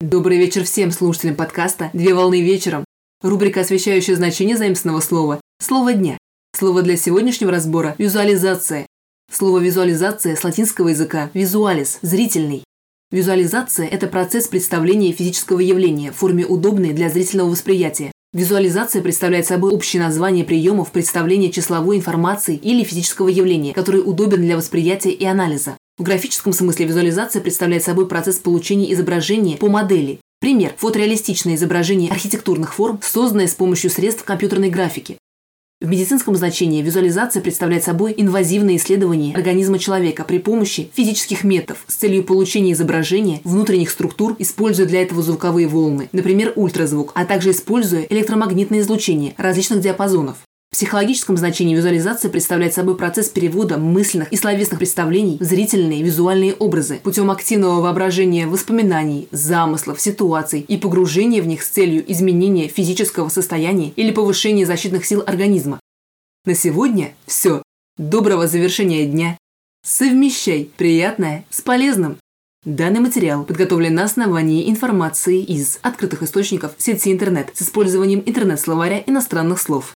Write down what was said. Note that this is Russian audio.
Добрый вечер всем слушателям подкаста «Две волны вечером». Рубрика, освещающая значение заимственного слова «Слово дня». Слово для сегодняшнего разбора – визуализация. Слово визуализация с латинского языка – визуалис – зрительный. Визуализация – это процесс представления физического явления в форме удобной для зрительного восприятия. Визуализация представляет собой общее название приемов представления числовой информации или физического явления, который удобен для восприятия и анализа. В графическом смысле визуализация представляет собой процесс получения изображения по модели. Пример – фотореалистичное изображение архитектурных форм, созданное с помощью средств компьютерной графики. В медицинском значении визуализация представляет собой инвазивное исследование организма человека при помощи физических методов с целью получения изображения внутренних структур, используя для этого звуковые волны, например, ультразвук, а также используя электромагнитное излучение различных диапазонов. В психологическом значении визуализация представляет собой процесс перевода мысленных и словесных представлений в зрительные визуальные образы путем активного воображения воспоминаний, замыслов, ситуаций и погружения в них с целью изменения физического состояния или повышения защитных сил организма. На сегодня все. Доброго завершения дня. Совмещай приятное с полезным. Данный материал подготовлен на основании информации из открытых источников сети интернет с использованием интернет-словаря иностранных слов.